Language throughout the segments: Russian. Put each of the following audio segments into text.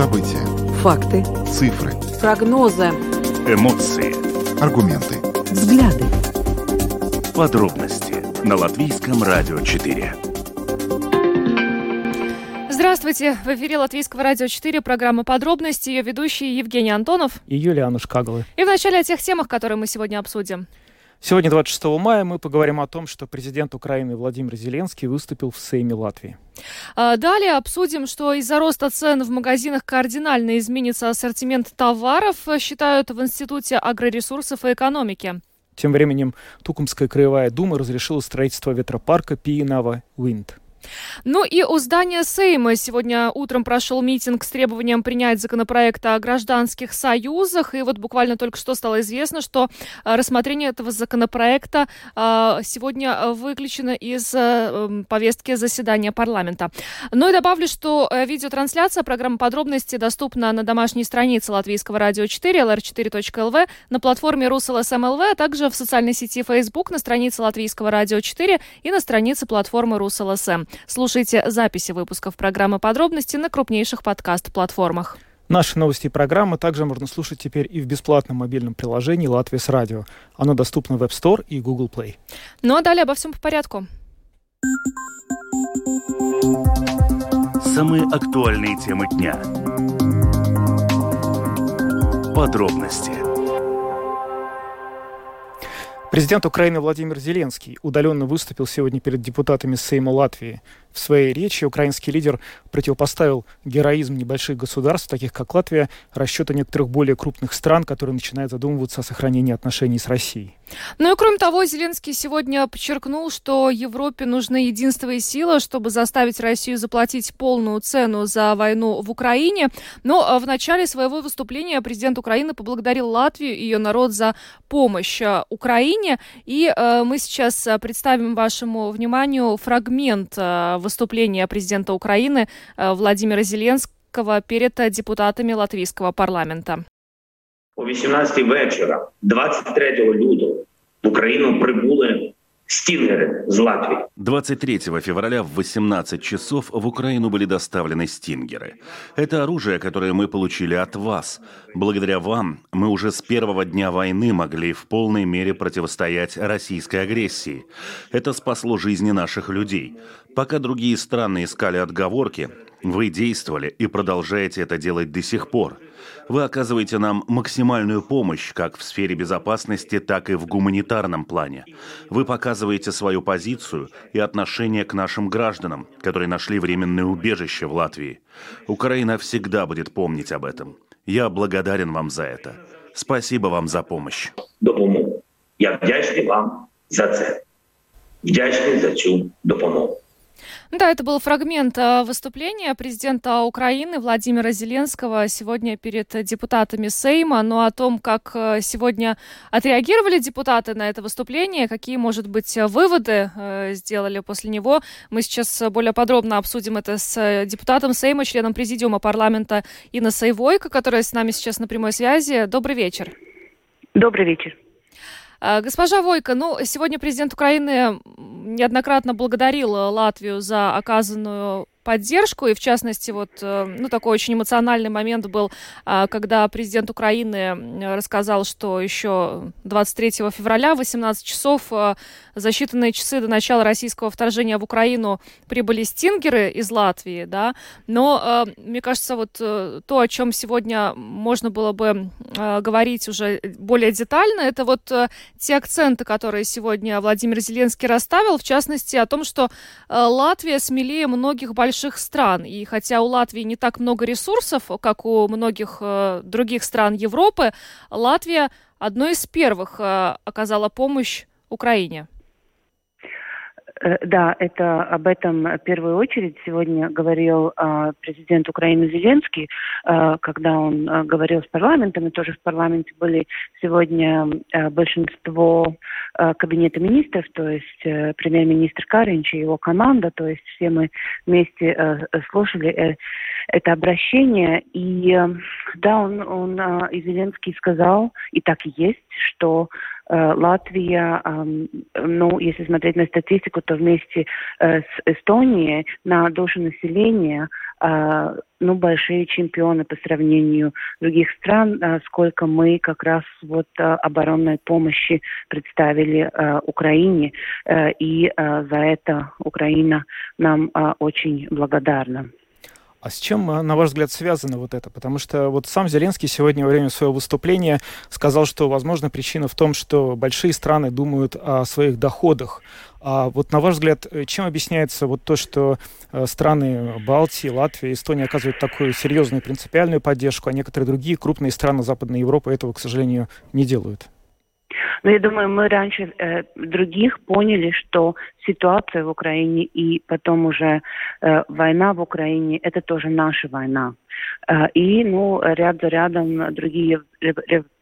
События. Факты. Цифры. Прогнозы. Эмоции. Аргументы. Взгляды. Подробности на Латвийском радио 4. Здравствуйте! В эфире Латвийского радио 4 программа «Подробности». Ее ведущие Евгений Антонов и Юлиана Шкагова. И вначале о тех темах, которые мы сегодня обсудим. Сегодня, 26 мая, мы поговорим о том, что президент Украины Владимир Зеленский выступил в Сейме Латвии. А, далее обсудим, что из-за роста цен в магазинах кардинально изменится ассортимент товаров, считают в Институте агроресурсов и экономики. Тем временем Тукумская краевая дума разрешила строительство ветропарка Пиенава Уинд. Ну и у здания Сейма сегодня утром прошел митинг с требованием принять законопроект о гражданских союзах. И вот буквально только что стало известно, что э, рассмотрение этого законопроекта э, сегодня выключено из э, повестки заседания парламента. Ну и добавлю, что видеотрансляция программы подробности доступна на домашней странице Латвийского радио 4, lr4.lv, на платформе RusLSM.lv, а также в социальной сети Facebook на странице Латвийского радио 4 и на странице платформы RusLSM. Слушайте записи выпусков программы «Подробности» на крупнейших подкаст-платформах. Наши новости и программы также можно слушать теперь и в бесплатном мобильном приложении «Латвия с радио». Оно доступно в App Store и Google Play. Ну а далее обо всем по порядку. Самые актуальные темы дня. Подробности. Президент Украины Владимир Зеленский удаленно выступил сегодня перед депутатами Сейма Латвии. В своей речи украинский лидер противопоставил героизм небольших государств, таких как Латвия, расчета некоторых более крупных стран, которые начинают задумываться о сохранении отношений с Россией. Ну и кроме того, Зеленский сегодня подчеркнул, что Европе нужна единство и сила, чтобы заставить Россию заплатить полную цену за войну в Украине. Но а, в начале своего выступления президент Украины поблагодарил Латвию и ее народ за помощь а, Украине. И э, мы сейчас представим вашему вниманию фрагмент э, выступления президента Украины э, Владимира Зеленского перед депутатами латвийского парламента. О 18 вечора, 23 лютого, в Украину прибули Стингеры из Латвии. 23 февраля в 18 часов в Украину были доставлены стингеры. Это оружие, которое мы получили от вас. Благодаря вам мы уже с первого дня войны могли в полной мере противостоять российской агрессии. Это спасло жизни наших людей. Пока другие страны искали отговорки, вы действовали и продолжаете это делать до сих пор. Вы оказываете нам максимальную помощь как в сфере безопасности, так и в гуманитарном плане. Вы показываете свою позицию и отношение к нашим гражданам, которые нашли временное убежище в Латвии. Украина всегда будет помнить об этом. Я благодарен вам за это. Спасибо вам за помощь. Допомогу. Я вдячний вам за це. Вдячний за цю допомогу. Да, это был фрагмент э, выступления президента Украины Владимира Зеленского сегодня перед депутатами Сейма. Но о том, как э, сегодня отреагировали депутаты на это выступление, какие, может быть, выводы э, сделали после него, мы сейчас более подробно обсудим это с депутатом Сейма, членом президиума парламента Инна Сайвойко, которая с нами сейчас на прямой связи. Добрый вечер. Добрый вечер. А, госпожа Войко, ну, сегодня президент Украины неоднократно благодарил Латвию за оказанную поддержку, и в частности, вот, э, ну, такой очень эмоциональный момент был, а, когда президент Украины рассказал, что еще 23 февраля в 18 часов э, за считанные часы до начала российского вторжения в Украину прибыли стингеры из Латвии, да, но э, мне кажется, вот то, о чем сегодня можно было бы говорить уже более детально, это вот те акценты, которые сегодня Владимир Зеленский расставил, в частности, о том, что Латвия смелее многих больших больших стран. И хотя у Латвии не так много ресурсов, как у многих э, других стран Европы, Латвия одной из первых э, оказала помощь Украине. Э, да, это об этом в первую очередь сегодня говорил э, президент Украины Зеленский, э, когда он э, говорил с парламентом, и тоже в парламенте были сегодня большинство кабинета министров, то есть э, премьер-министр Каринч и его команда, то есть все мы вместе э, слушали это обращение, и да, он, он и Зеленский сказал, и так и есть, что Латвия, ну, если смотреть на статистику, то вместе с Эстонией на душу населения ну, большие чемпионы по сравнению других стран, сколько мы как раз вот оборонной помощи представили Украине, и за это Украина нам очень благодарна. А с чем, э, на ваш взгляд, связано вот это? Потому что вот сам Зеленский сегодня во время своего выступления сказал, что, возможно, причина в том, что большие страны думают о своих доходах. А вот на ваш взгляд, э, чем объясняется вот то, что э, страны Балтии, Латвия, Эстония оказывают такую серьезную принципиальную поддержку, а некоторые другие крупные страны Западной Европы этого, к сожалению, не делают? Но я думаю, мы раньше э, других поняли, что ситуация в Украине и потом уже э, война в Украине – это тоже наша война. Э, и, ну, ряд за рядом другие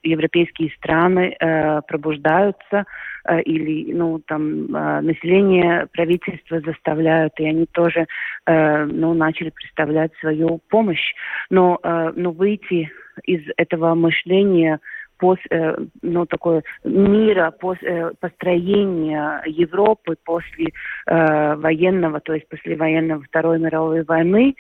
европейские страны э, пробуждаются э, или, ну, там, э, население, правительство заставляют, и они тоже, э, ну, начали представлять свою помощь. Но, э, но выйти из этого мышления – пос, э, ну, такое мира, пос, э, построения Европы после э, военного, то есть после военного Второй мировой войны,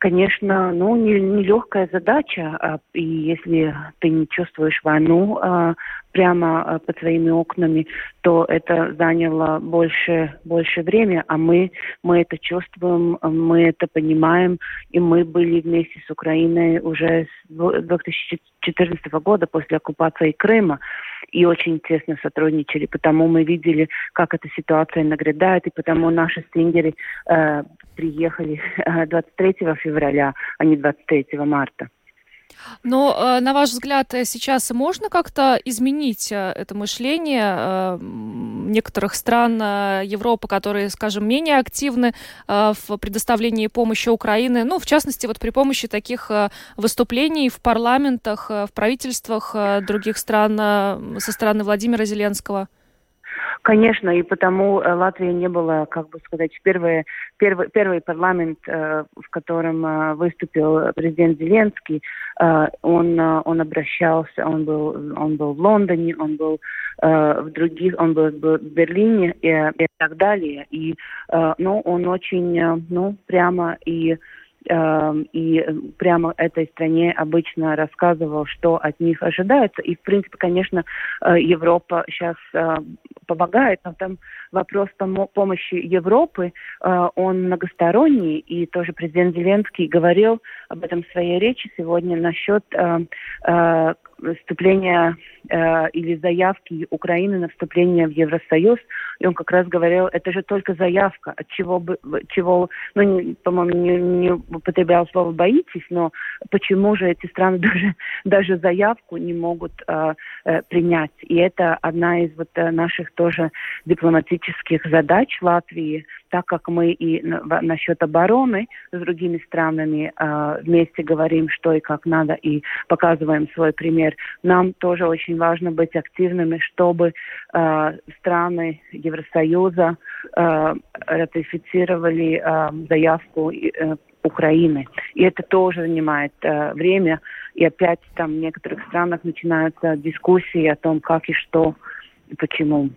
конечно, ну, нелегкая не, задача. А, и если ты не чувствуешь войну а, прямо а, под своими окнами, то это заняло больше, больше времени, а мы, мы это чувствуем, мы это понимаем, и мы были вместе с Украиной уже с 2014 года после оккупации Крыма и очень тесно сотрудничали, потому мы видели, как эта ситуация нагрядает, и потому наши стингеры э, приехали 23 э, февраля, а не 23 марта. Но, э, на ваш взгляд, э, сейчас можно как-то изменить э, это мышление некоторых стран Европы, которые, скажем, менее активны в предоставлении помощи Украины, ну, в частности, вот при помощи таких выступлений в парламентах, в правительствах других стран со стороны Владимира Зеленского? Конечно, и потому э, Латвия не была, как бы сказать, первый, первый, первый парламент, э, в котором э, выступил президент Зеленский. Он, он обращался, он был, он был в Лондоне, он был в других, он был в Берлине и, и так далее. И, ну, он очень, ну, прямо и и прямо этой стране обычно рассказывал, что от них ожидается. И, в принципе, конечно, Европа сейчас помогает, но там вопрос помощи Европы, э, он многосторонний, и тоже президент Зеленский говорил об этом в своей речи сегодня насчет вступления э, или заявки Украины на вступление в Евросоюз, и он как раз говорил, это же только заявка, от чего бы, чего, ну, по-моему, не, не употреблял слово боитесь, но почему же эти страны даже даже заявку не могут э, э, принять? И это одна из вот э, наших тоже дипломатических задач Латвии так как мы и насчет обороны с другими странами э, вместе говорим, что и как надо, и показываем свой пример, нам тоже очень важно быть активными, чтобы э, страны Евросоюза э, ратифицировали заявку э, Украины. И это тоже занимает э, время. И опять там в некоторых странах начинаются дискуссии о том, как и что и почему.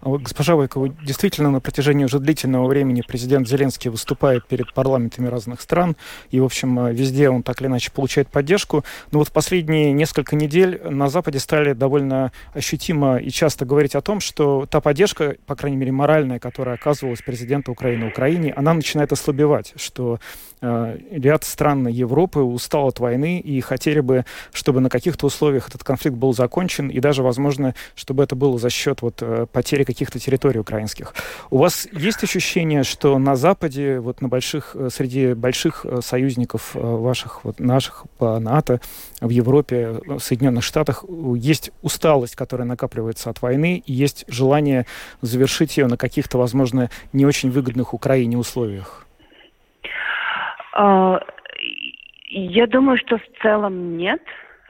А госпожа Войкова, действительно, на протяжении уже длительного времени президент Зеленский выступает перед парламентами разных стран, и, в общем, э, везде он так или иначе получает поддержку. Но вот в последние несколько недель на Западе стали довольно ощутимо и часто говорить о том, что та поддержка, по крайней мере, моральная, которая оказывалась президенту Украины Украине, она начинает ослабевать, что э, ряд стран Европы устал от войны и хотели бы, чтобы на каких-то условиях этот конфликт был закончен, и даже, возможно, чтобы это было за счет вот, э, потери каких-то территорий украинских. У вас есть ощущение, что на Западе, вот на больших, э, среди больших э, союзников э, ваших, вот наших по НАТО, в Европе, в Соединенных Штатах, есть усталость, которая накапливается от войны, и есть желание завершить ее на каких-то, возможно, не очень выгодных Украине условиях? А, я думаю, что в целом нет.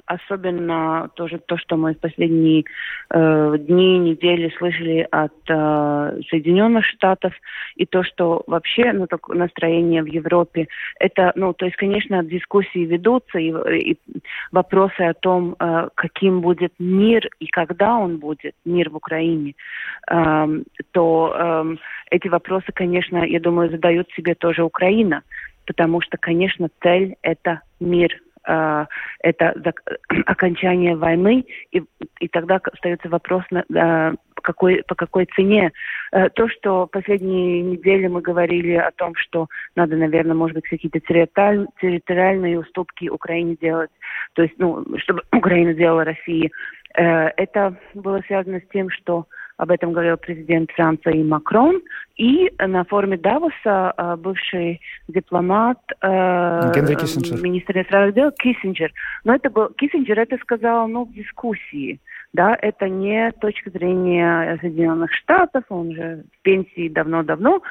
Особенно тоже то, что мы в последние э, дни, недели слышали от э, Соединенных Штатов, и то, что вообще ну, так, настроение в Европе, это, ну, то есть, конечно, дискуссии ведутся, и, и вопросы о том, э, каким будет мир и когда он будет, мир в Украине, э, то э, эти вопросы, конечно, я думаю, задают себе тоже Украина, потому что, конечно, цель – это мир э, это окончание войны, и, и тогда остается вопрос, на, э, какой, по какой цене. Э, то, что последние недели мы говорили о том, что надо, наверное, может быть, какие-то территориаль, территориальные уступки Украине делать, то есть, ну, чтобы Украина сделала России, это было связано с тем, что об этом говорил президент Франции Макрон. И на форуме Давоса э, бывший дипломат, э, министр иностранных дел Киссинджер. Но это был Киссинджер это сказал ну, в дискуссии. Да, это не точка зрения Соединенных Штатов, он же в пенсии давно-давно.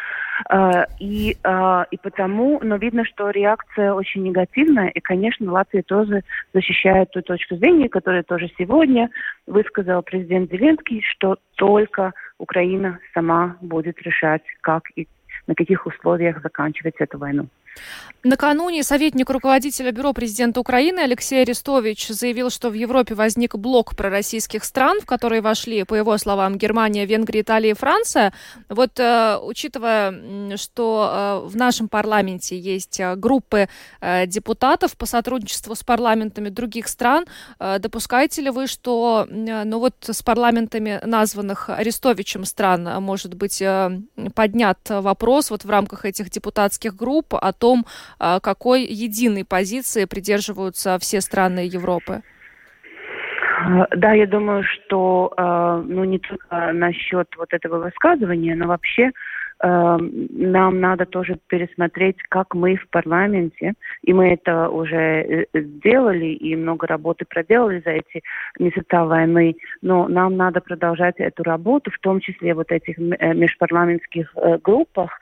Э, и, э, и потому, но видно, что реакция очень негативная, и, конечно, Латвия тоже защищает ту точку зрения, которую тоже сегодня высказал президент Зеленский, что только Украина сама будет решать, как и на каких условиях заканчивать эту войну. Накануне советник руководителя Бюро президента Украины Алексей Арестович заявил, что в Европе возник блок пророссийских стран, в которые вошли, по его словам, Германия, Венгрия, Италия и Франция. Вот э, учитывая, что э, в нашем парламенте есть э, группы депутатов по сотрудничеству с парламентами других стран, допускаете ли вы, что э, ну вот с парламентами названных Арестовичем стран может быть поднят вопрос вот в рамках этих депутатских групп о том, том, а, какой единой позиции придерживаются все страны Европы? Да, я думаю, что а, ну, не только насчет вот этого высказывания, но вообще а, нам надо тоже пересмотреть, как мы в парламенте, и мы это уже э, сделали, и много работы проделали за эти месяца войны, но нам надо продолжать эту работу, в том числе вот этих э, межпарламентских э, группах,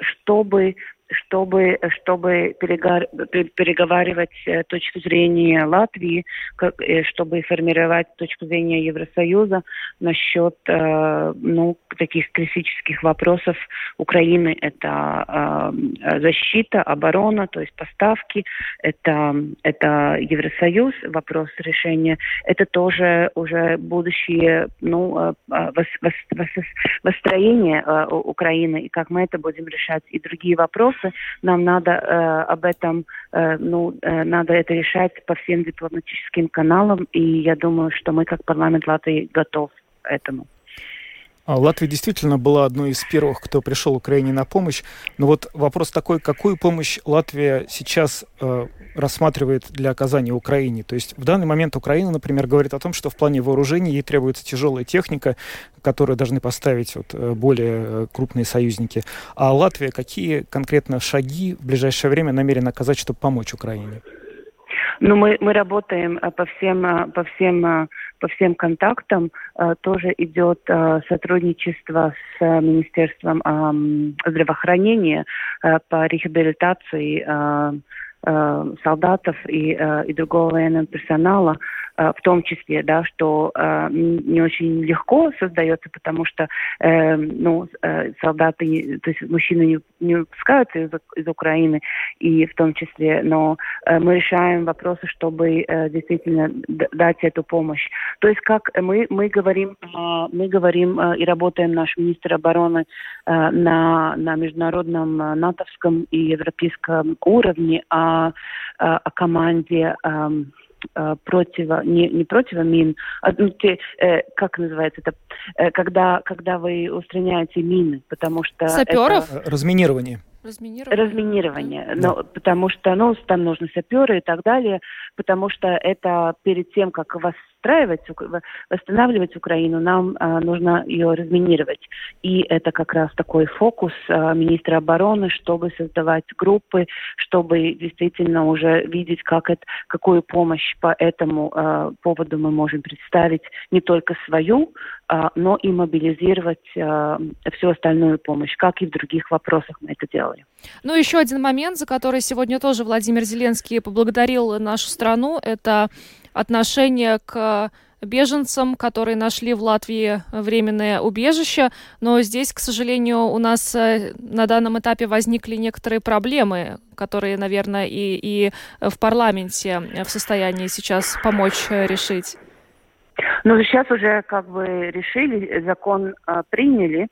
чтобы чтобы, чтобы переговаривать э, точку зрения Латвии, э, чтобы формировать точку зрения Евросоюза насчет э, ну, таких критических вопросов Украины. Это защита, оборона, то есть поставки, это, это Евросоюз, вопрос решения. Это тоже уже будущее ну, вос, вос, вос, восстроение Украины, и как мы это будем решать, и другие вопросы вопросы. Нам надо э, об этом, э, ну, э, надо это решать по всем дипломатическим каналам, и я думаю, что мы как парламент Латвии готов этому. А Латвия действительно была одной из первых, кто пришел Украине на помощь. Но вот вопрос такой, какую помощь Латвия сейчас э, рассматривает для оказания Украине? То есть в данный момент Украина, например, говорит о том, что в плане вооружений ей требуется тяжелая техника, которую должны поставить вот, э, более э, крупные союзники. А Латвия какие конкретно шаги в ближайшее время намерена оказать, чтобы помочь Украине? Ну, мы, мы работаем по всем, по всем по всем контактам. Э, тоже идет э, сотрудничество с Министерством здравоохранения э, по реабилитации солдатов и, и другого военного персонала. Э, в том числе, да, что э, не очень легко создается, потому что э, ну, э, солдаты, то есть мужчины не, не выпускаются из, из Украины, и в том числе, но э, мы решаем вопросы, чтобы э, действительно дать эту помощь. То есть как мы, мы говорим, э, мы говорим э, и работаем, наш министр обороны, э, на, на международном э, натовском и европейском уровне о, о команде э, э, противо, не, не противомин, а ну, те, э, как называется это, э, когда, когда вы устраняете мины, потому что... Саперов? Это... Разминирование. Разминирование. Разминирование. Да. Но, потому что ну, там нужны саперы и так далее, потому что это перед тем, как вас восстраивать, восстанавливать Украину, нам э, нужно ее разминировать. И это как раз такой фокус э, министра обороны, чтобы создавать группы, чтобы действительно уже видеть, как это, какую помощь по этому э, поводу мы можем представить не только свою, э, но и мобилизировать э, всю остальную помощь, как и в других вопросах мы это делаем. Ну, еще один момент, за который сегодня тоже Владимир Зеленский поблагодарил нашу страну, это отношение к беженцам, которые нашли в Латвии временное убежище. Но здесь, к сожалению, у нас э, на данном этапе возникли некоторые проблемы, которые, наверное, и, и в парламенте в состоянии сейчас помочь э, решить. Ну, сейчас уже как бы решили, закон э, приняли,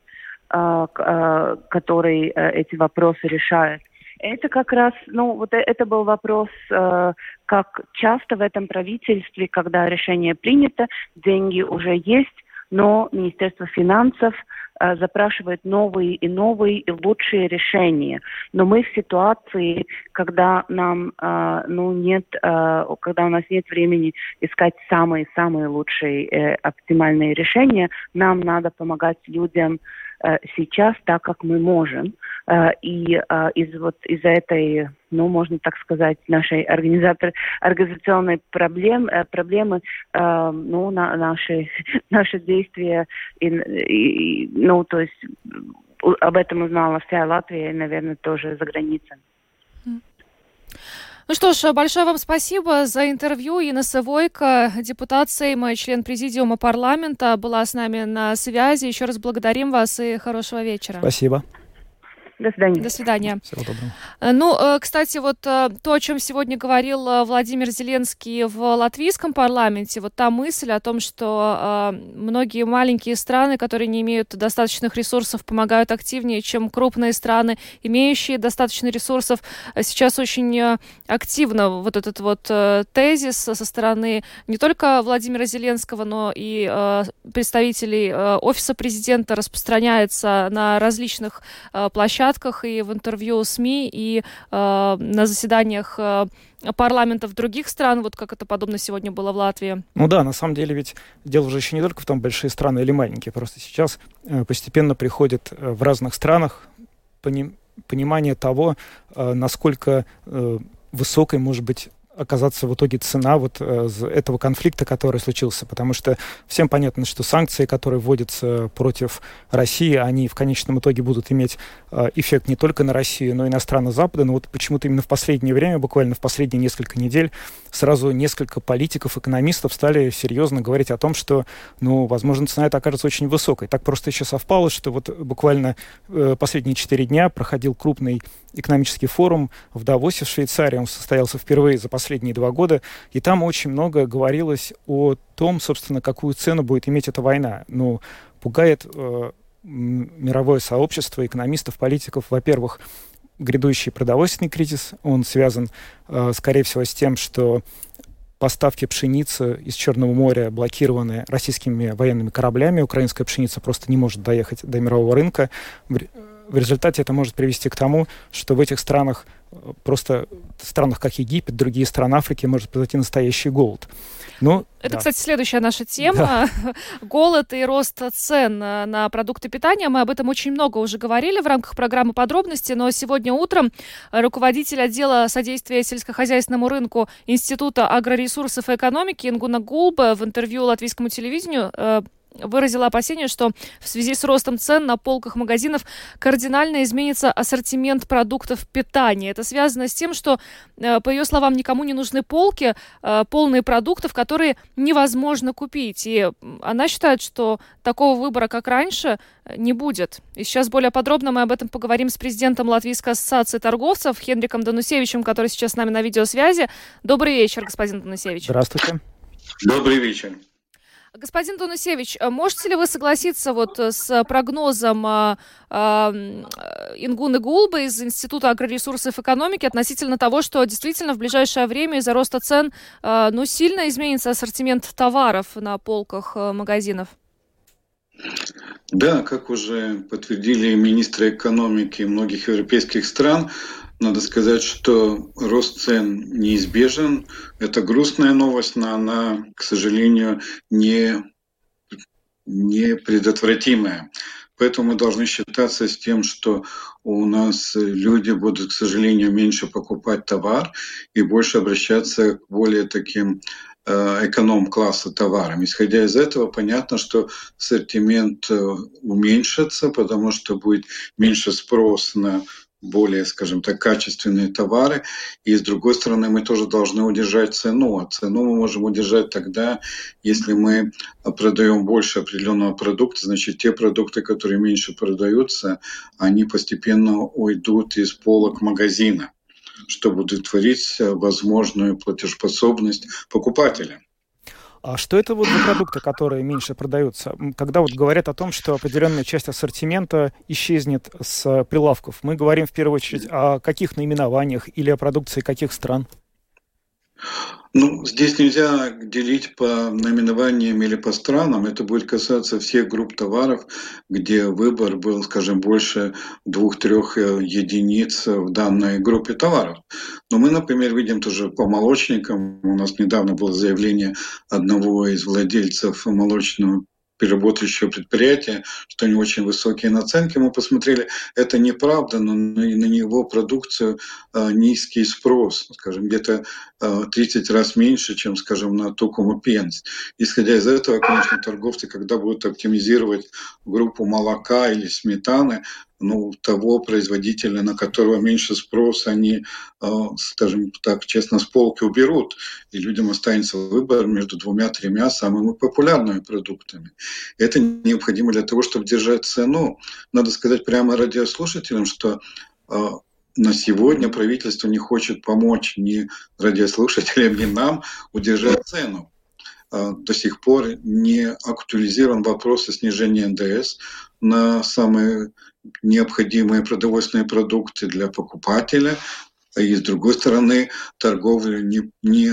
э, э, который э, эти вопросы решает. Это как раз, ну, вот э, это был вопрос, э, как часто в этом правительстве, когда решение принято, деньги уже есть, но Министерство финансов э, запрашивает новые и новые и лучшие решения. Но мы в ситуации, когда нам, э, ну, нет, э, когда у нас нет времени искать самые-самые лучшие э, оптимальные решения, нам надо помогать людям сейчас так, как мы можем. Э, и э, из вот из этой, ну, можно так сказать, нашей организатор, организационной проблем, проблемы, ну, на, наши, наши действия, и, и, ну, то есть об этом узнала вся Латвия и, наверное, тоже за границей. Ну что ж, большое вам спасибо за интервью. Инесса Войко, депутат Сейма, член президиума парламента, была с нами на связи. Еще раз благодарим вас и хорошего вечера. Спасибо. До свидания. До свидания. Всего доброго. Э, ну, э, кстати, вот э, то, о чем сегодня говорил Владимир Зеленский в латвийском парламенте, вот та мысль о том, что многие маленькие страны, которые не имеют достаточных ресурсов, помогают активнее, чем крупные страны, имеющие достаточно ресурсов. Сейчас очень активно вот этот вот тезис со стороны не только Владимира Зеленского, но и представителей Офиса президента распространяется на различных площадках площадках и в интервью СМИ, и э, на заседаниях э, парламентов других стран, вот как это подобно сегодня было в Латвии. Ну да, на самом деле ведь дело уже еще не только в том, большие страны или маленькие, просто сейчас э, постепенно приходит э, в разных странах пони понимание того, э, насколько э, высокой может быть оказаться в итоге цена вот э, этого конфликта, который случился, потому что всем понятно, что санкции, которые вводятся против России, они в конечном итоге будут иметь э, эффект не только на Россию, но и на страны Запада, но вот почему-то именно в последнее время, буквально в последние несколько недель, сразу несколько политиков, экономистов стали серьезно говорить о том, что, ну, возможно, цена эта окажется очень высокой. Так просто еще совпало, что вот буквально э, последние четыре дня проходил крупный экономический форум в Давосе в Швейцарии. Он состоялся впервые за последние два года, и там очень много говорилось о том, собственно, какую цену будет иметь эта война. Ну, пугает э, мировое сообщество экономистов, политиков, во-первых, грядущий продовольственный кризис. Он связан, э, скорее всего, с тем, что поставки пшеницы из Черного моря блокированы российскими военными кораблями. Украинская пшеница просто не может доехать до мирового рынка в результате это может привести к тому, что в этих странах, просто в странах, как Египет, другие страны Африки, может произойти настоящий голод. Ну, это, да. кстати, следующая наша тема. Да. Голод и рост цен на продукты питания. Мы об этом очень много уже говорили в рамках программы подробности, но сегодня утром руководитель отдела содействия сельскохозяйственному рынку Института агроресурсов и экономики Ингуна Гулба в интервью латвийскому телевидению э, выразила опасение, что в связи с ростом цен на полках магазинов кардинально изменится ассортимент продуктов питания. Это связано с тем, что, э, по ее словам, никому не нужны полки, э, полные продуктов, которые невозможно купить. И она считает, что такого выбора, как раньше, не будет. И сейчас более подробно мы об этом поговорим с президентом Латвийской ассоциации торговцев Хенриком Данусевичем, который сейчас с нами на видеосвязи. Добрый вечер, господин Данусевич. Здравствуйте. Добрый вечер. Господин Тунусевич, э, можете ли вы согласиться вот э, с прогнозом э, э, Ингуны Гулбы из Института агроресурсов экономики относительно того, что действительно в ближайшее время из-за роста цен э, ну, сильно изменится ассортимент товаров на полках э, магазинов? Да, как уже подтвердили министры экономики многих европейских стран, надо сказать, что рост цен неизбежен. Это грустная новость, но она, к сожалению, не, не предотвратимая. Поэтому мы должны считаться с тем, что у нас люди будут, к сожалению, меньше покупать товар и больше обращаться к более таким э, эконом-класса товарам. Исходя из этого, понятно, что ассортимент э, уменьшится, потому что будет меньше спрос на более, скажем так, качественные товары. И с другой стороны, мы тоже должны удержать цену. А цену мы можем удержать тогда, если мы продаем больше определенного продукта, значит, те продукты, которые меньше продаются, они постепенно уйдут из полок магазина чтобы удовлетворить возможную платежеспособность покупателя. А что это вот за продукты, которые меньше продаются? Когда вот говорят о том, что определенная часть ассортимента исчезнет с прилавков, мы говорим в первую очередь о каких наименованиях или о продукции каких стран? Ну, здесь нельзя делить по наименованиям или по странам. Это будет касаться всех групп товаров, где выбор был, скажем, больше двух-трех э, единиц в данной группе товаров. Но мы, например, видим тоже по молочникам. У нас недавно было заявление одного из владельцев молочного переработающего предприятия, что они очень высокие наценки. Мы посмотрели, это неправда, но на, него продукцию э, низкий спрос, скажем, где-то э, 30 раз меньше, чем, скажем, на Тукуму Пенс. Исходя из этого, конечно, торговцы, когда будут оптимизировать группу молока или сметаны, ну, того производителя, на которого меньше спрос, они, э, скажем так, честно, с полки уберут, и людям останется выбор между двумя-тремя самыми популярными продуктами. Это необходимо для того, чтобы держать цену. Надо сказать прямо радиослушателям, что э, на сегодня правительство не хочет помочь ни радиослушателям, ни нам удержать цену до сих пор не актуализирован вопрос о снижении НДС на самые необходимые продовольственные продукты для покупателя, и с другой стороны торговле не, не,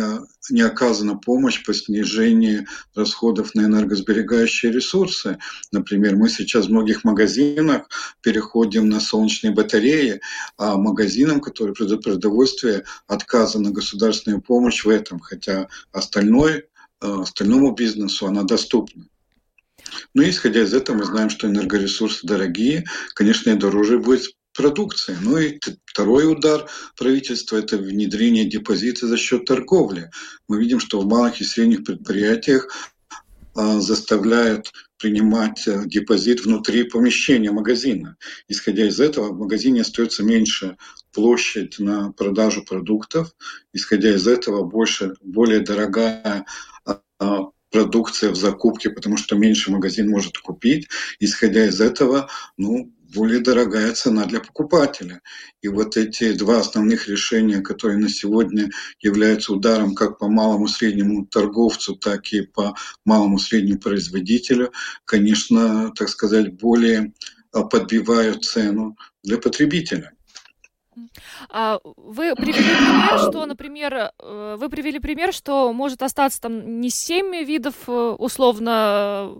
не оказана помощь по снижению расходов на энергосберегающие ресурсы. Например, мы сейчас в многих магазинах переходим на солнечные батареи, а магазинам, которые продают продовольствие, отказана государственная помощь в этом, хотя остальной, э, остальному бизнесу она доступна. Но исходя из этого мы знаем, что энергоресурсы дорогие, конечно, и дороже будет продукция. Ну и второй удар правительства – это внедрение депозита за счет торговли. Мы видим, что в малых и средних предприятиях а, заставляют принимать а, депозит внутри помещения магазина. Исходя из этого, в магазине остается меньше площадь на продажу продуктов. Исходя из этого, больше, более дорогая а, продукция в закупке, потому что меньше магазин может купить. Исходя из этого, ну, более дорогая цена для покупателя. И вот эти два основных решения, которые на сегодня являются ударом как по малому среднему торговцу, так и по малому среднему производителю, конечно, так сказать, более подбивают цену для потребителя. А вы привели пример, что, например, э, вы привели пример, что может остаться там не семь видов э, условно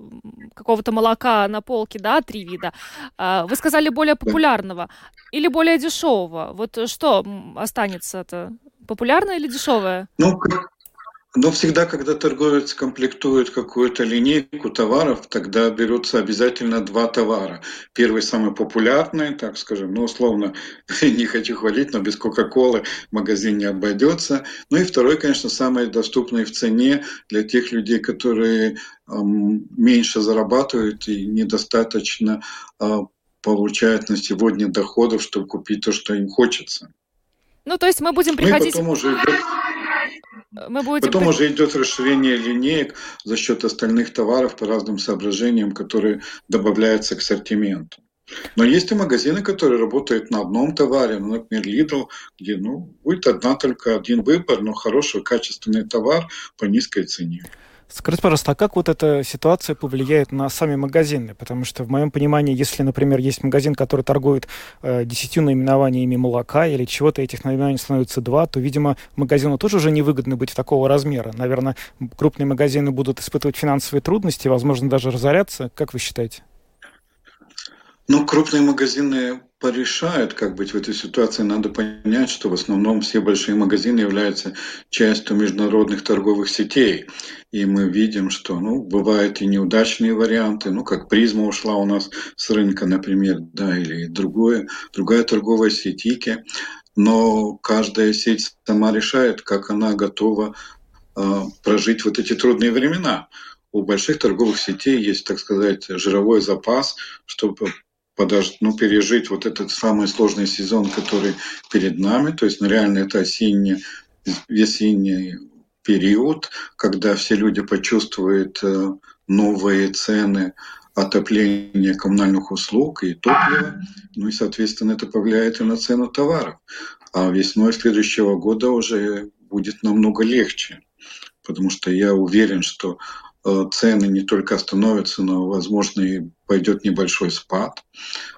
какого-то молока на полке, да, три вида. А вы сказали более популярного или более дешевого. Вот что останется это? Популярное или дешевое? Ну, но всегда, когда торговец комплектует какую-то линейку товаров, тогда берутся обязательно два товара. Первый самый популярный, так скажем, ну, условно, не хочу хвалить, но без Кока-Колы магазин не обойдется. Ну и второй, конечно, самый доступный в цене для тех людей, которые эм, меньше зарабатывают и недостаточно э, получают на сегодня доходов, чтобы купить то, что им хочется. Ну, то есть мы будем приходить... Ну, и потом уже идет мы будем... Потом уже идет расширение линеек за счет остальных товаров по разным соображениям, которые добавляются к ассортименту. Но есть и магазины, которые работают на одном товаре, ну, например, Lidl, где ну, будет одна только один выбор, но хороший, качественный товар по низкой цене. Скажите, пожалуйста, а как вот эта ситуация повлияет на сами магазины? Потому что, в моем понимании, если, например, есть магазин, который торгует э, наименованиями молока или чего-то, этих наименований становится два, то, видимо, магазину тоже уже невыгодно быть такого размера. Наверное, крупные магазины будут испытывать финансовые трудности, возможно, даже разоряться. Как вы считаете? Ну, крупные магазины порешают, как быть в этой ситуации. Надо понять, что в основном все большие магазины являются частью международных торговых сетей. И мы видим, что ну, бывают и неудачные варианты, ну, как призма ушла у нас с рынка, например, да, или другое, другая торговая сеть Ики. Но каждая сеть сама решает, как она готова э, прожить вот эти трудные времена у больших торговых сетей есть, так сказать, жировой запас, чтобы подож... ну, пережить вот этот самый сложный сезон, который перед нами. То есть, ну, реально это осенний, весенний период, когда все люди почувствуют э, новые цены отопления коммунальных услуг и топлива, ну и, соответственно, это повлияет и на цену товаров. А весной следующего года уже будет намного легче, потому что я уверен, что цены не только остановятся, но, возможно, и пойдет небольшой спад.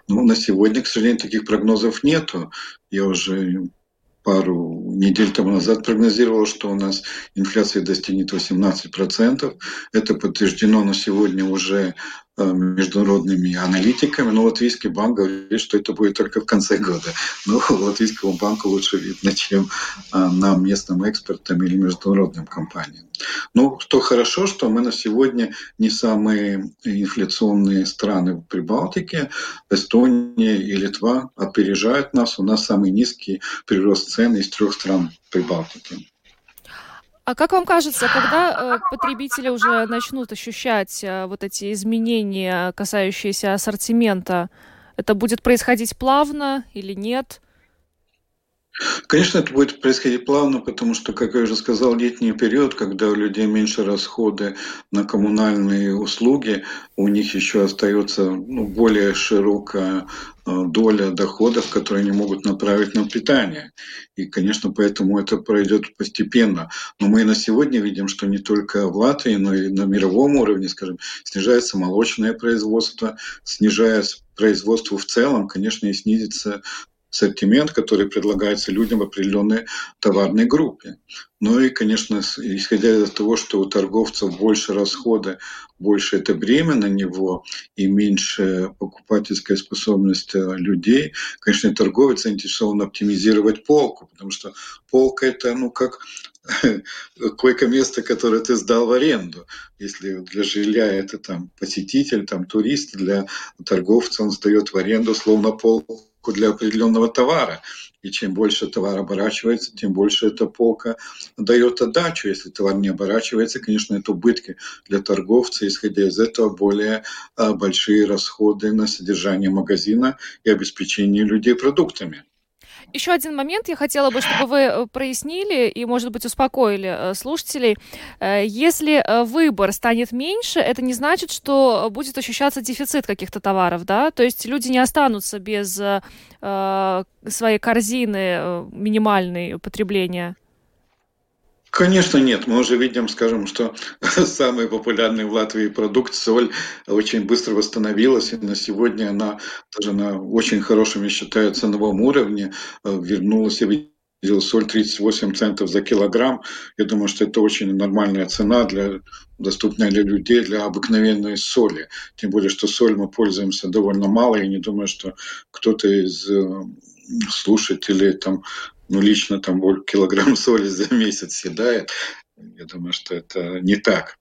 Но на сегодня, к сожалению, таких прогнозов нету. Я уже пару недель тому назад прогнозировал, что у нас инфляция достигнет 18%. Это подтверждено на сегодня уже Э, международными аналитиками. Но Латвийский банк говорит, что это будет только в конце года. Но Латвийскому банку лучше видно, чем э, нам, местным экспертам или международным компаниям. Ну, что хорошо, что мы на сегодня не самые инфляционные страны в Прибалтике. Эстония и Литва опережают нас. У нас самый низкий прирост цен из трех стран Прибалтики. А как вам кажется, когда э, потребители уже начнут ощущать э, вот эти изменения, касающиеся ассортимента, это будет происходить плавно или нет? Конечно, это будет происходить плавно, потому что, как я уже сказал, летний период, когда у людей меньше расходы на коммунальные услуги, у них еще остается ну, более широкая э, доля доходов, которые они могут направить на питание. И, конечно, поэтому это пройдет постепенно. Но мы и на сегодня видим, что не только в Латвии, но и на мировом уровне, скажем, снижается молочное производство, снижаясь производство в целом, конечно, и снизится ассортимент, который предлагается людям в определенной товарной группе. Ну и, конечно, исходя из того, что у торговцев больше расходы, больше это бремя на него и меньше покупательская способность э, людей, конечно, торговец заинтересован оптимизировать полку, потому что полка это, ну, как койко-место, которое ты сдал в аренду. Если для жилья это там посетитель, там турист, для торговца он сдает в аренду словно полку для определенного товара. И чем больше товар оборачивается, тем больше эта полка дает отдачу. Если товар не оборачивается, конечно, это убытки для торговца. Исходя из этого, более а, большие расходы на содержание магазина и обеспечение людей продуктами. Еще один момент я хотела бы, чтобы вы э, прояснили и, может быть, успокоили э, слушателей. Э, если выбор станет меньше, это не значит, что будет ощущаться дефицит каких-то товаров, да? То есть люди не останутся без своей корзины минимальной потребления. Конечно, нет. Мы уже видим, скажем, что самый популярный в Латвии продукт соль очень быстро восстановилась, и на сегодня она даже на очень хорошем, я считаю, ценовом уровне э, вернулась. Я видел соль 38 центов за килограмм. Я думаю, что это очень нормальная цена для доступная для людей, для обыкновенной соли. Тем более, что соль мы пользуемся довольно мало, и не думаю, что кто-то из э, слушателей там ну, лично там килограмм соли за месяц съедает. Я думаю, что это не так.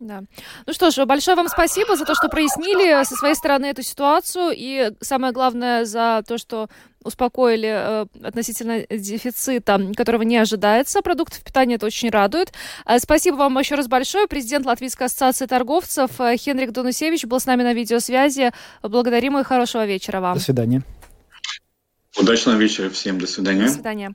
Да. Ну что ж, большое вам спасибо за то, что прояснили со своей стороны эту ситуацию и самое главное за то, что успокоили э, относительно дефицита, которого не ожидается продуктов питания. Это очень радует. Э, спасибо вам еще раз большое. Президент Латвийской ассоциации торговцев э, Хенрик Донусевич был с нами на видеосвязи. Благодарим и хорошего вечера вам. До свидания. Удачного вечера всем. До свидания. До свидания.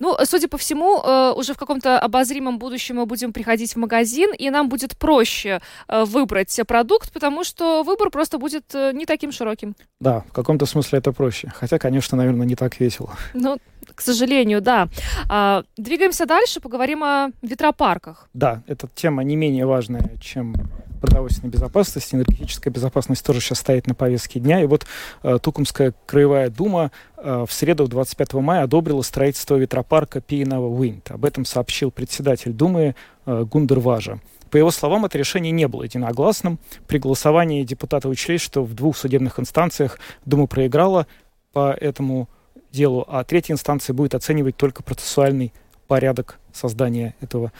Ну, судя по всему, э, уже в каком-то обозримом будущем мы будем приходить в магазин, и нам будет проще э, выбрать продукт, потому что выбор просто будет э, не таким широким. Да, в каком-то смысле это проще. Хотя, конечно, наверное, не так весело. Ну, к сожалению, да. А, двигаемся дальше, поговорим о ветропарках. Да, эта тема не менее важная, чем продовольственной безопасности, энергетическая безопасность тоже сейчас стоит на повестке дня. И вот э, Тукумская краевая дума э, в среду 25 мая одобрила строительство ветропарка Пиенова Wind. Об этом сообщил председатель думы э, Гундер Важа. По его словам, это решение не было единогласным. При голосовании депутаты учли, что в двух судебных инстанциях Дума проиграла по этому делу, а третья инстанция будет оценивать только процессуальный порядок создания этого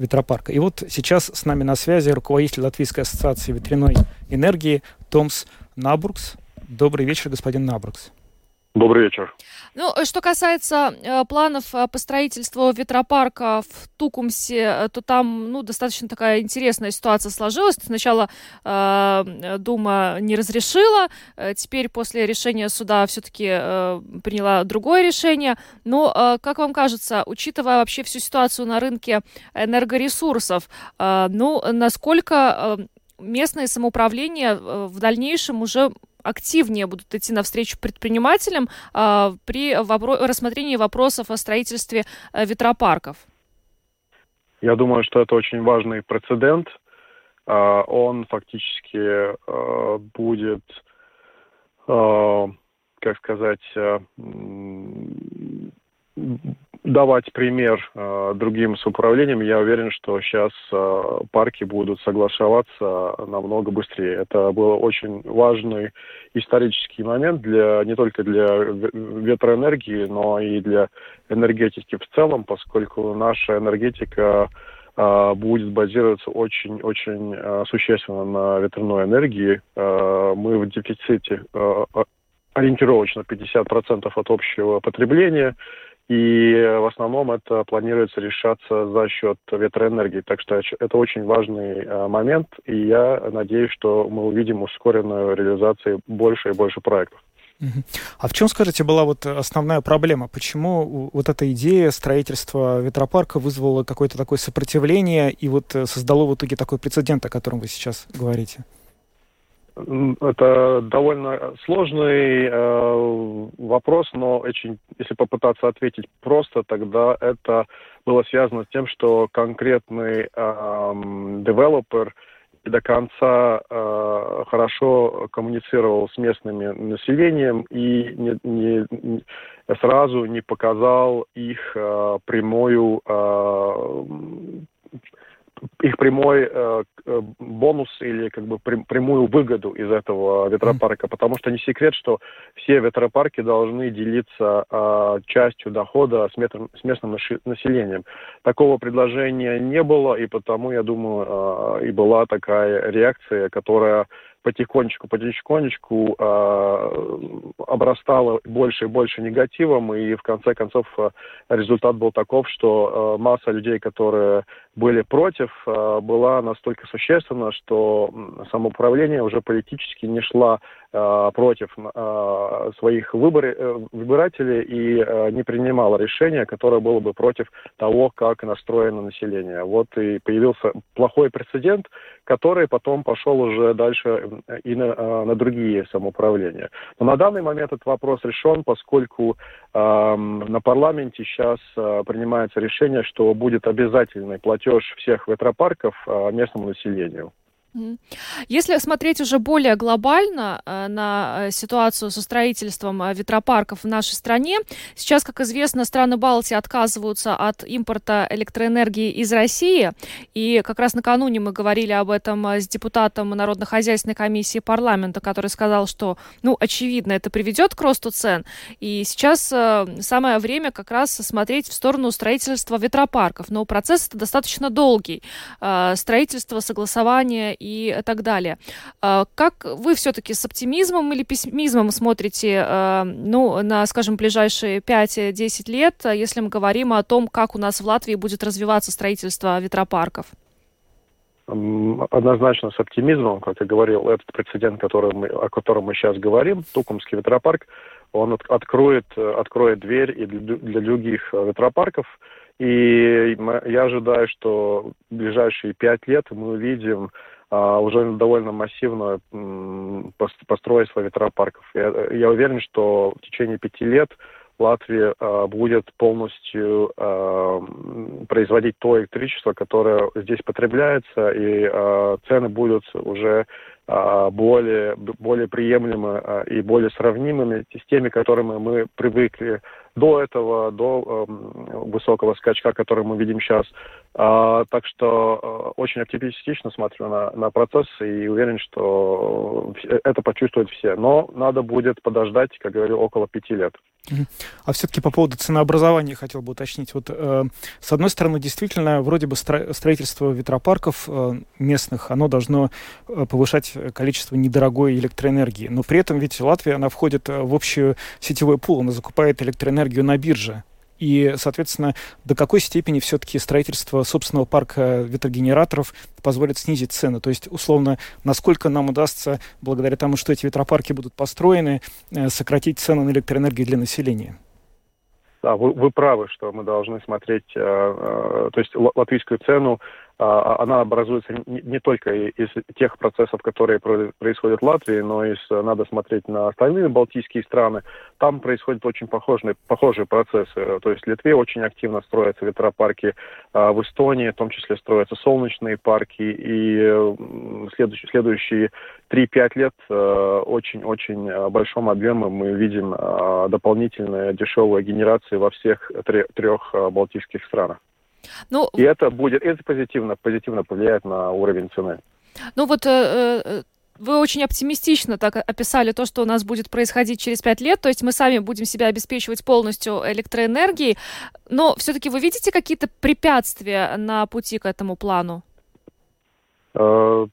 ветропарка. И вот сейчас с нами на связи руководитель Латвийской ассоциации ветряной энергии Томс Набургс. Добрый вечер, господин Набургс. Добрый вечер. Ну, э, что касается э, планов э, по строительству ветропарка в Тукумсе, э, то там, ну, достаточно такая интересная ситуация сложилась. Сначала э, Дума не разрешила, теперь после решения суда все-таки э, приняла другое решение. Но, э, как вам кажется, учитывая вообще всю ситуацию на рынке энергоресурсов, э, ну, насколько э, местное самоуправление э, в дальнейшем уже активнее будут идти навстречу предпринимателям э, при вопро- рассмотрении вопросов о строительстве э, ветропарков? Я думаю, что это очень важный прецедент. Э, он фактически э, будет, э, как сказать, э, давать пример э, другим с управлением, я уверен, что сейчас э, парки будут соглашаться намного быстрее. Это был очень важный исторический момент для не только для ветроэнергии, но и для энергетики в целом, поскольку наша энергетика э, будет базироваться очень-очень э, существенно на ветряной энергии. Э, мы в дефиците э, ориентировочно 50% от общего потребления. И в основном это планируется решаться за счет ветроэнергии. Так что это очень важный э, момент, и я надеюсь, что мы увидим ускоренную реализацию больше и больше проектов. А в чем, скажите, была вот основная проблема? Почему вот эта идея строительства ветропарка вызвала какое-то такое сопротивление и вот э, создало в итоге такой прецедент, о котором вы сейчас говорите? Это довольно сложный э, вопрос, но очень, если попытаться ответить просто, тогда это было связано с тем, что конкретный э, девелопер до конца э, хорошо коммуницировал с местным населением и не, не, не, сразу не показал их э, прямую э, их прямой э, э, бонус или как бы прям, прямую выгоду из этого ветропарка, потому что не секрет, что все ветропарки должны делиться э, частью дохода с, метр, с местным населением. Такого предложения не было, и потому, я думаю, э, и была такая реакция, которая потихонечку, потихонечку э, обрастало больше и больше негативом, и в конце концов э, результат был таков, что э, масса людей, которые были против, э, была настолько существенна, что самоуправление уже политически не шла э, против э, своих выбор, э, выбирателей и э, не принимала решения, которое было бы против того, как настроено население. Вот и появился плохой прецедент, который потом пошел уже дальше и на, э, на другие самоуправления. Но на данный момент этот вопрос решен, поскольку э, на парламенте сейчас э, принимается решение, что будет обязательный платеж всех ветропарков э, местному населению. Если смотреть уже более глобально э, на э, ситуацию со строительством э, ветропарков в нашей стране, сейчас, как известно, страны Балтии отказываются от импорта электроэнергии из России. И как раз накануне мы говорили об этом с депутатом Народно-хозяйственной комиссии парламента, который сказал, что, ну, очевидно, это приведет к росту цен. И сейчас самое время как раз смотреть в сторону строительства ветропарков. Но процесс это достаточно долгий. Строительство, согласование и так далее. А, как вы все-таки с оптимизмом или пессимизмом смотрите а, ну, на, скажем, ближайшие 5-10 лет, если мы говорим о том, как у нас в Латвии будет развиваться строительство ветропарков? Однозначно с оптимизмом, как я говорил, этот прецедент, который мы, о котором мы сейчас говорим, Тукумский ветропарк, он откроет, откроет дверь и для других ветропарков. И я ожидаю, что в ближайшие пять лет мы увидим уже довольно массивно построить ветропарков. Я, я уверен, что в течение пяти лет Латвия э, будет полностью э, производить то электричество, которое здесь потребляется, и э, цены будут уже более, более приемлемы и более сравнимыми с теми, которыми мы привыкли до этого, до э, высокого скачка, который мы видим сейчас. Э, так что э, очень оптимистично смотрю на, на процесс и уверен, что это почувствуют все. Но надо будет подождать, как говорю, около пяти лет. А все-таки по поводу ценообразования хотел бы уточнить. Вот э, с одной стороны, действительно, вроде бы стро- строительство ветропарков э, местных, оно должно э, повышать количество недорогой электроэнергии. Но при этом ведь Латвия, она входит э, в общую сетевой пул, она закупает электроэнергию на бирже. И, соответственно, до какой степени все-таки строительство собственного парка ветрогенераторов позволит снизить цены? То есть, условно, насколько нам удастся, благодаря тому, что эти ветропарки будут построены, э, сократить цены на электроэнергию для населения? Да, вы, вы правы, что мы должны смотреть, э, э, то есть латвийскую цену она образуется не только из тех процессов, которые происходят в Латвии, но и надо смотреть на остальные балтийские страны. Там происходят очень похожие, похожие процессы. То есть в Литве очень активно строятся ветропарки, а в Эстонии в том числе строятся солнечные парки, и следующие, следующие 3-5 лет э, очень-очень э, большом объеме мы видим э, дополнительные дешевые генерации во всех трех балтийских странах. Ну, и это будет, это позитивно, позитивно повлияет на уровень цены. Ну вот э, э, вы очень оптимистично так описали то, что у нас будет происходить через пять лет, то есть мы сами будем себя обеспечивать полностью электроэнергией, но все-таки вы видите какие-то препятствия на пути к этому плану? Э,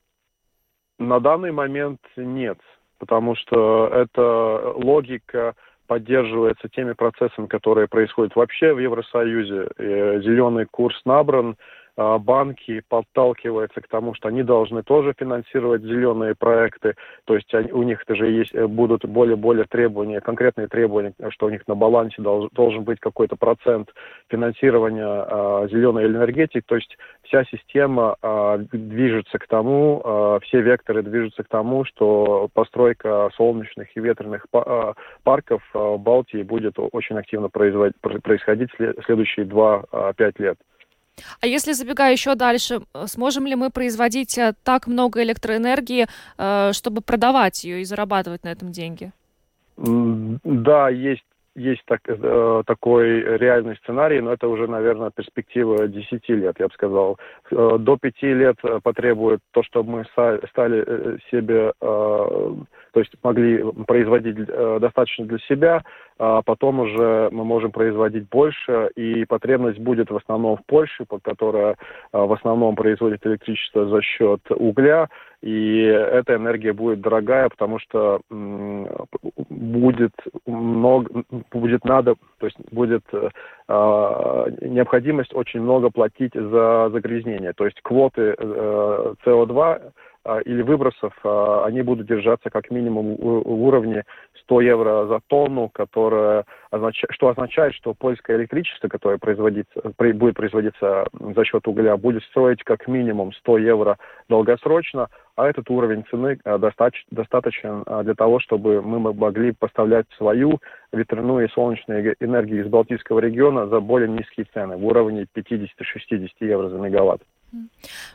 на данный момент нет, потому что это логика поддерживается теми процессами, которые происходят вообще в Евросоюзе. И зеленый курс набран, банки подталкиваются к тому, что они должны тоже финансировать зеленые проекты, то есть они, у них тоже есть, э, будут более-более требования, конкретные требования, что у них на балансе долж, должен быть какой-то процент финансирования а, зеленой энергетики, то есть вся система а, движется к тому, а, все векторы движутся к тому, что постройка солнечных и ветреных а, парков а, в Балтии будет очень активно происходить в следующие 2-5 лет. А если забегая еще дальше, сможем ли мы производить э, так много электроэнергии, э, чтобы продавать ее и зарабатывать на этом деньги? Да, есть есть так, э, такой реальный сценарий, но это уже, наверное, перспектива 10 лет, я бы сказал. Э, до 5 лет потребует то, чтобы мы стали э, себе, э, то есть могли производить э, достаточно для себя, а потом уже мы можем производить больше, и потребность будет в основном в Польше, которая а, в основном производит электричество за счет угля, и эта энергия будет дорогая, потому что будет много, будет надо, то есть будет э, необходимость очень много платить за загрязнение, то есть квоты э, СО2 а, или выбросов, а, они будут держаться как минимум в уровне 100 евро за тонну, которое означ... что означает, что польское электричество, которое производится, будет производиться за счет угля, будет стоить как минимум 100 евро долгосрочно, а этот уровень цены а, достаточен для того, чтобы мы могли поставлять свою ветряную и солнечную энергию из Балтийского региона за более низкие цены, в уровне 50-60 евро за мегаватт. Ну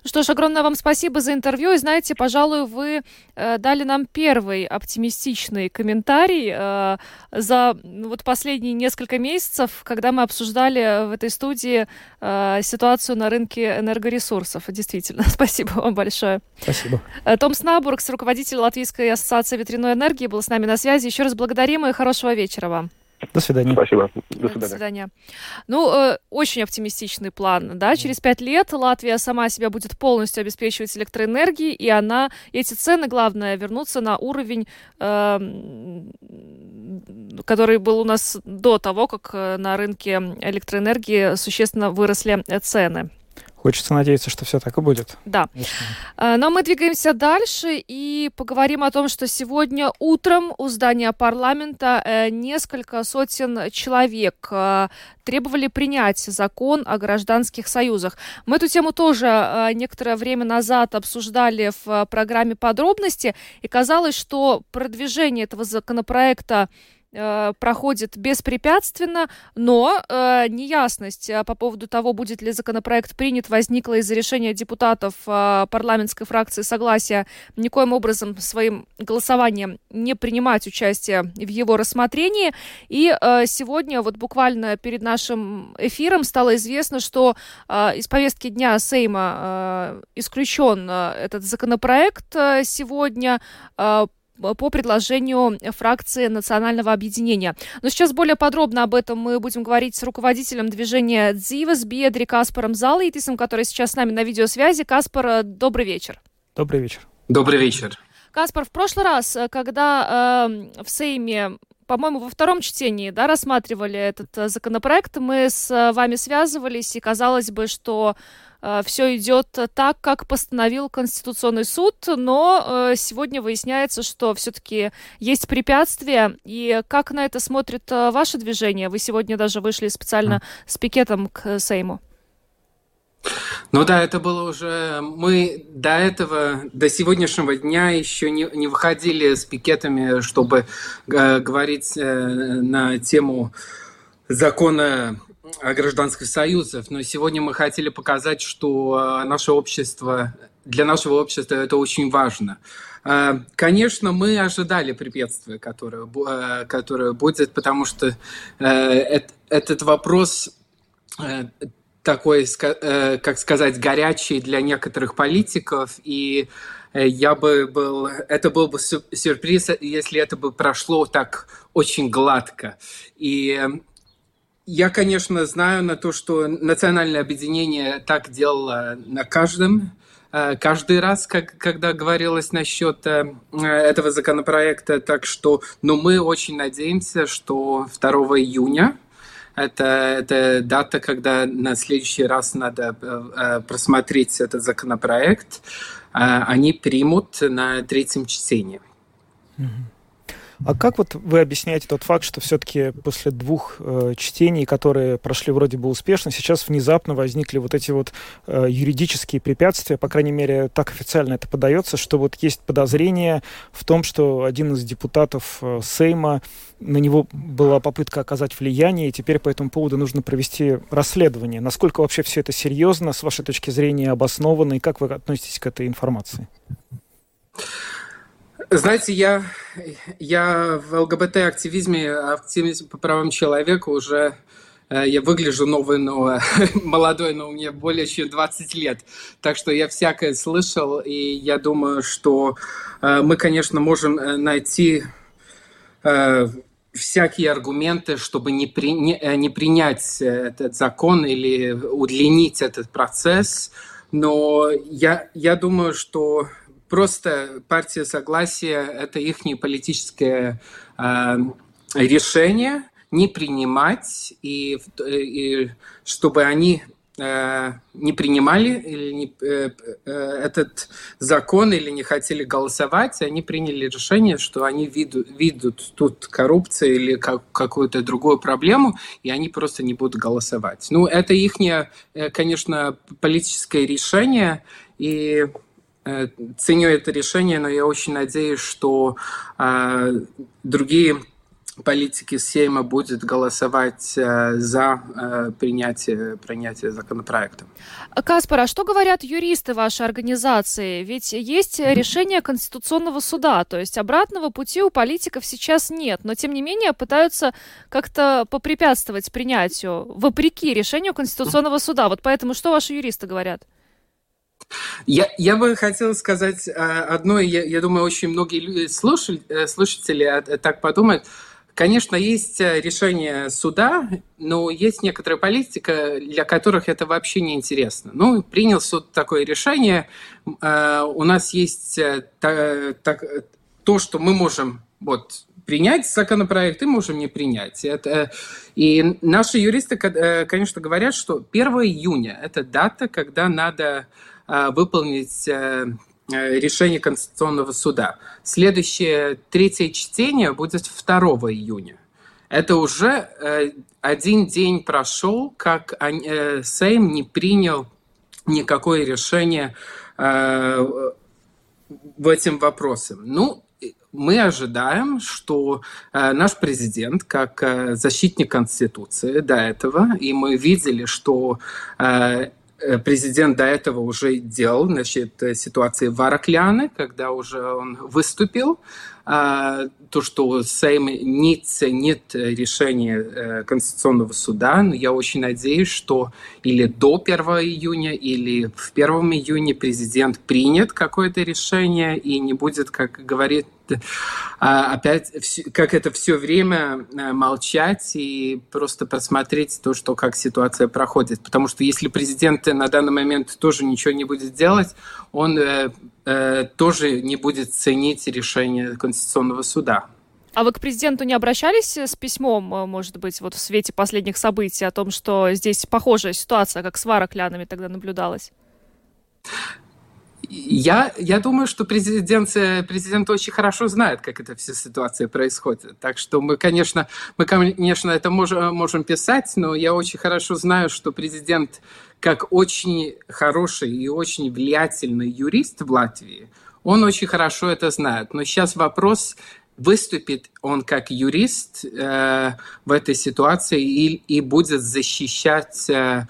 что ж, огромное вам спасибо за интервью. И знаете, пожалуй, вы э, дали нам первый оптимистичный комментарий э, за ну, вот последние несколько месяцев, когда мы обсуждали в этой студии э, ситуацию на рынке энергоресурсов. Действительно, спасибо вам большое. Спасибо. Э, Том Снабургс, руководитель Латвийской ассоциации ветряной энергии, был с нами на связи. Еще раз благодарим и хорошего вечера вам. До свидания. Спасибо. До свидания. До свидания. Ну, э, очень оптимистичный план, да. Через пять лет Латвия сама себя будет полностью обеспечивать электроэнергией, и она, эти цены, главное, вернутся на уровень, э, который был у нас до того, как э, на рынке электроэнергии существенно выросли цены. Хочется надеяться, что все так и будет. Да. Конечно. Но мы двигаемся дальше и поговорим о том, что сегодня утром у здания парламента э, несколько сотен человек э, требовали принять закон о гражданских союзах. Мы эту тему тоже э, некоторое время назад обсуждали в программе подробности, и казалось, что продвижение этого законопроекта Э, проходит беспрепятственно, но э, неясность э, по поводу того, будет ли законопроект принят, возникла из-за решения депутатов э, парламентской фракции согласия никоим образом своим голосованием не принимать участие в его рассмотрении. И э, сегодня, вот буквально перед нашим эфиром, стало известно, что э, из повестки дня Сейма э, исключен э, этот законопроект э, сегодня. Э, по предложению фракции Национального объединения. Но сейчас более подробно об этом мы будем говорить с руководителем движения «Дзивас» Биедри Каспаром Залаитисом, который сейчас с нами на видеосвязи. Каспар, добрый вечер. Добрый вечер. Добрый вечер. Каспар, в прошлый раз, когда э, в Сейме по-моему, во втором чтении, да, рассматривали этот э, законопроект, мы с э, вами связывались, и казалось бы, что э, все идет так, как постановил Конституционный суд, но э, сегодня выясняется, что все-таки есть препятствия. И как на это смотрит э, ваше движение? Вы сегодня даже вышли специально с пикетом к Сейму. Ну да, это было уже... Мы до этого, до сегодняшнего дня еще не, не выходили с пикетами, чтобы э, говорить э, на тему закона о гражданских союзах. Но сегодня мы хотели показать, что э, наше общество, для нашего общества это очень важно. Э, конечно, мы ожидали препятствия, которое, э, которое будет, потому что этот вопрос такой, э, как сказать, горячий для некоторых политиков, и э, я бы был, это был бы сюрприз, если это бы прошло так очень гладко. И э, я, конечно, знаю на то, что национальное объединение так делало на каждом каждый раз, как, когда говорилось насчет этого законопроекта. Так что, но ну, мы очень надеемся, что 2 июня это, это дата, когда на следующий раз надо э, э, просмотреть этот законопроект. Э, они примут на третьем чтении. А как вот вы объясняете тот факт, что все-таки после двух э, чтений, которые прошли вроде бы успешно, сейчас внезапно возникли вот эти вот э, юридические препятствия, по крайней мере, так официально это подается, что вот есть подозрение в том, что один из депутатов э, Сейма, на него была попытка оказать влияние, и теперь по этому поводу нужно провести расследование. Насколько вообще все это серьезно, с вашей точки зрения, обоснованно, и как вы относитесь к этой информации? Знаете, я, я в ЛГБТ-активизме, активизме по правам человека уже э, я выгляжу новый, но молодой, но мне более чем 20 лет. Так что я всякое слышал, и я думаю, что э, мы, конечно, можем э, найти всякие аргументы, чтобы не, при, не, не принять этот закон или удлинить этот процесс. Но я, я думаю, что Просто партия согласия – это их политическое э, решение не принимать, и, и чтобы они э, не принимали или не, э, э, этот закон или не хотели голосовать, они приняли решение, что они виду, видят тут коррупцию или как, какую-то другую проблему, и они просто не будут голосовать. Ну, это их, э, конечно, политическое решение, и Э, ценю это решение, но я очень надеюсь, что э, другие политики Сейма будут голосовать э, за э, принятие, принятие законопроекта. Каспар, а что говорят юристы вашей организации? Ведь есть решение Конституционного суда, то есть обратного пути у политиков сейчас нет, но тем не менее пытаются как-то попрепятствовать принятию, вопреки решению Конституционного суда. Вот поэтому что ваши юристы говорят? Я, я бы хотел сказать а, одно, я, я думаю, очень многие слушали, э, слушатели э, так подумают. Конечно, есть э, решение суда, но есть некоторая политика, для которых это вообще не интересно. Ну, принял суд такое решение, у нас есть то, что мы можем вот, принять законопроект и можем не принять. Это, и наши юристы, конечно, говорят, что 1 июня – это дата, когда надо Э, выполнить э, э, решение Конституционного суда. Следующее третье чтение будет 2 июня. Это уже один день прошел, как Сейм не принял никакое решение в этом вопросе. Ну, мы ожидаем, что э, наш президент, как э, защитник Конституции до этого, и мы видели, что э, Э, президент до этого уже делал, значит, ситуации в Аракляне, когда уже он выступил, то, что Сейм не ценит решение э, Конституционного суда, но я очень надеюсь, что или до 1 июня, или в 1 июня президент принят какое-то решение и не будет, как говорит а, опять, как это все время э, молчать и просто посмотреть то, что как ситуация проходит. Потому что если президент на данный момент тоже ничего не будет делать, он э, тоже не будет ценить решение Конституционного суда. А вы к президенту не обращались с письмом, э, может быть, вот в свете последних событий о том, что здесь похожая ситуация, как с вароклянами тогда наблюдалась? Я, я думаю, что президент, президент очень хорошо знает, как эта вся ситуация происходит. Так что мы, конечно, мы, конечно, это можем, можем писать, но я очень хорошо знаю, что президент, как очень хороший и очень влиятельный юрист в Латвии, он очень хорошо это знает. Но сейчас вопрос, выступит он как юрист э, в этой ситуации и, и будет защищать э,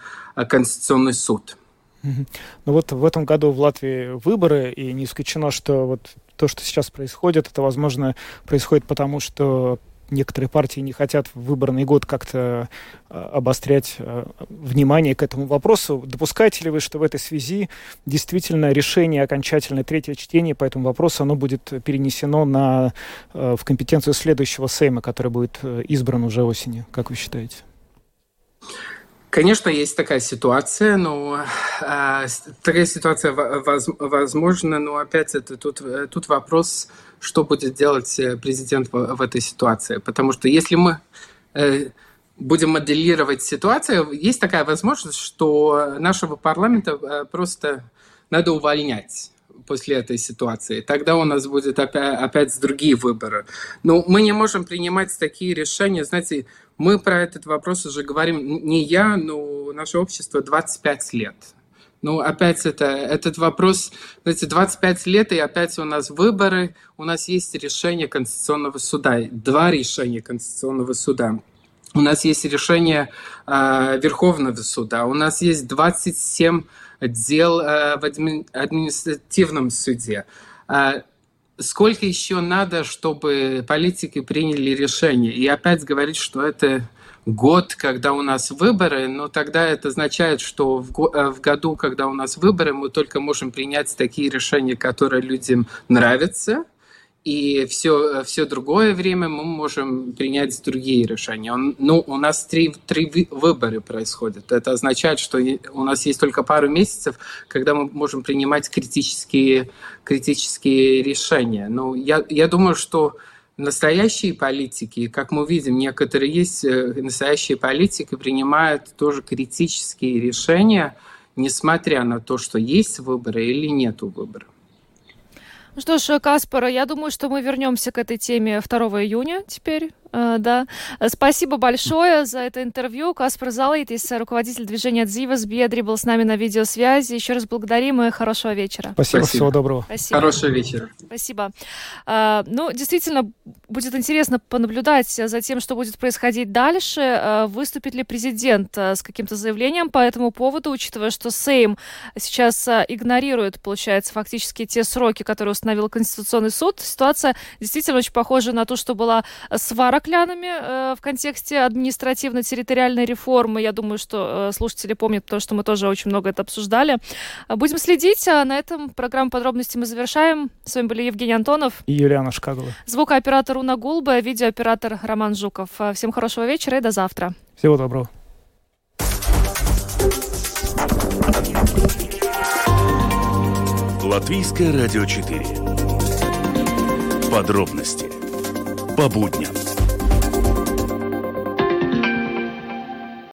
Конституционный суд. Ну вот в этом году в Латвии выборы, и не исключено, что вот то, что сейчас происходит, это, возможно, происходит потому, что некоторые партии не хотят в выборный год как-то а, обострять а, внимание к этому вопросу. Допускаете ли вы, что в этой связи действительно решение окончательное третье чтение по этому вопросу, оно будет перенесено на, а, в компетенцию следующего Сейма, который будет э, избран уже осенью? Как вы считаете? Конечно, есть такая ситуация, но э, такая ситуация воз, возможна, но опять это тут, тут вопрос, что будет делать э, президент в, в этой ситуации. Потому что если мы э, будем моделировать ситуацию, есть такая возможность, что нашего парламента э, просто надо увольнять после этой ситуации. Тогда у нас будет опять, опять другие выборы. Но мы не можем принимать такие решения. Знаете, мы про этот вопрос уже говорим, не я, но наше общество 25 лет. Ну, опять это, этот вопрос, знаете, 25 лет, и опять у нас выборы, у нас есть решение Конституционного суда, два решения Конституционного суда. У нас есть решение э, Верховного суда, у нас есть 27 дел э, в адми, административном суде. Э, сколько еще надо, чтобы политики приняли решение? И опять говорить, что это год, когда у нас выборы, но тогда это означает, что в, э, в году, когда у нас выборы, мы только можем принять такие решения, которые людям нравятся, и все, все другое время мы можем принять другие решения. Он, ну, у нас три, три выбора происходят. Это означает, что у нас есть только пару месяцев, когда мы можем принимать критические, критические решения. Но я, я думаю, что настоящие политики, как мы видим, некоторые есть э, настоящие политики, принимают тоже критические решения, несмотря на то, что есть выборы или нет выборов. Ну что ж, Каспар, я думаю, что мы вернемся к этой теме 2 июня теперь. Э, да. Спасибо большое за это интервью. Каспар Залайтис, руководитель движения «Дзивас Бедри», был с нами на видеосвязи. Еще раз благодарим и хорошего вечера. Спасибо, Спасибо. всего доброго. Спасибо. Хорошего вечера. Спасибо. А, ну, действительно, будет интересно понаблюдать за тем, что будет происходить дальше. А, выступит ли президент с каким-то заявлением по этому поводу, учитывая, что Сейм сейчас игнорирует, получается, фактически те сроки, которые установил Конституционный суд. Ситуация действительно очень похожа на то, что была с Вараклянами э, в контексте административно-территориальной реформы. Я думаю, что э, слушатели помнят, потому что мы тоже очень много это обсуждали. Будем следить. А на этом программу подробности мы завершаем. С вами были Евгений Антонов и Юлиана Шкагова. Звукооператор Уна Гулба, видеооператор Роман Жуков. Всем хорошего вечера и до завтра. Всего доброго. Латвийское радио 4. Подробности по будням.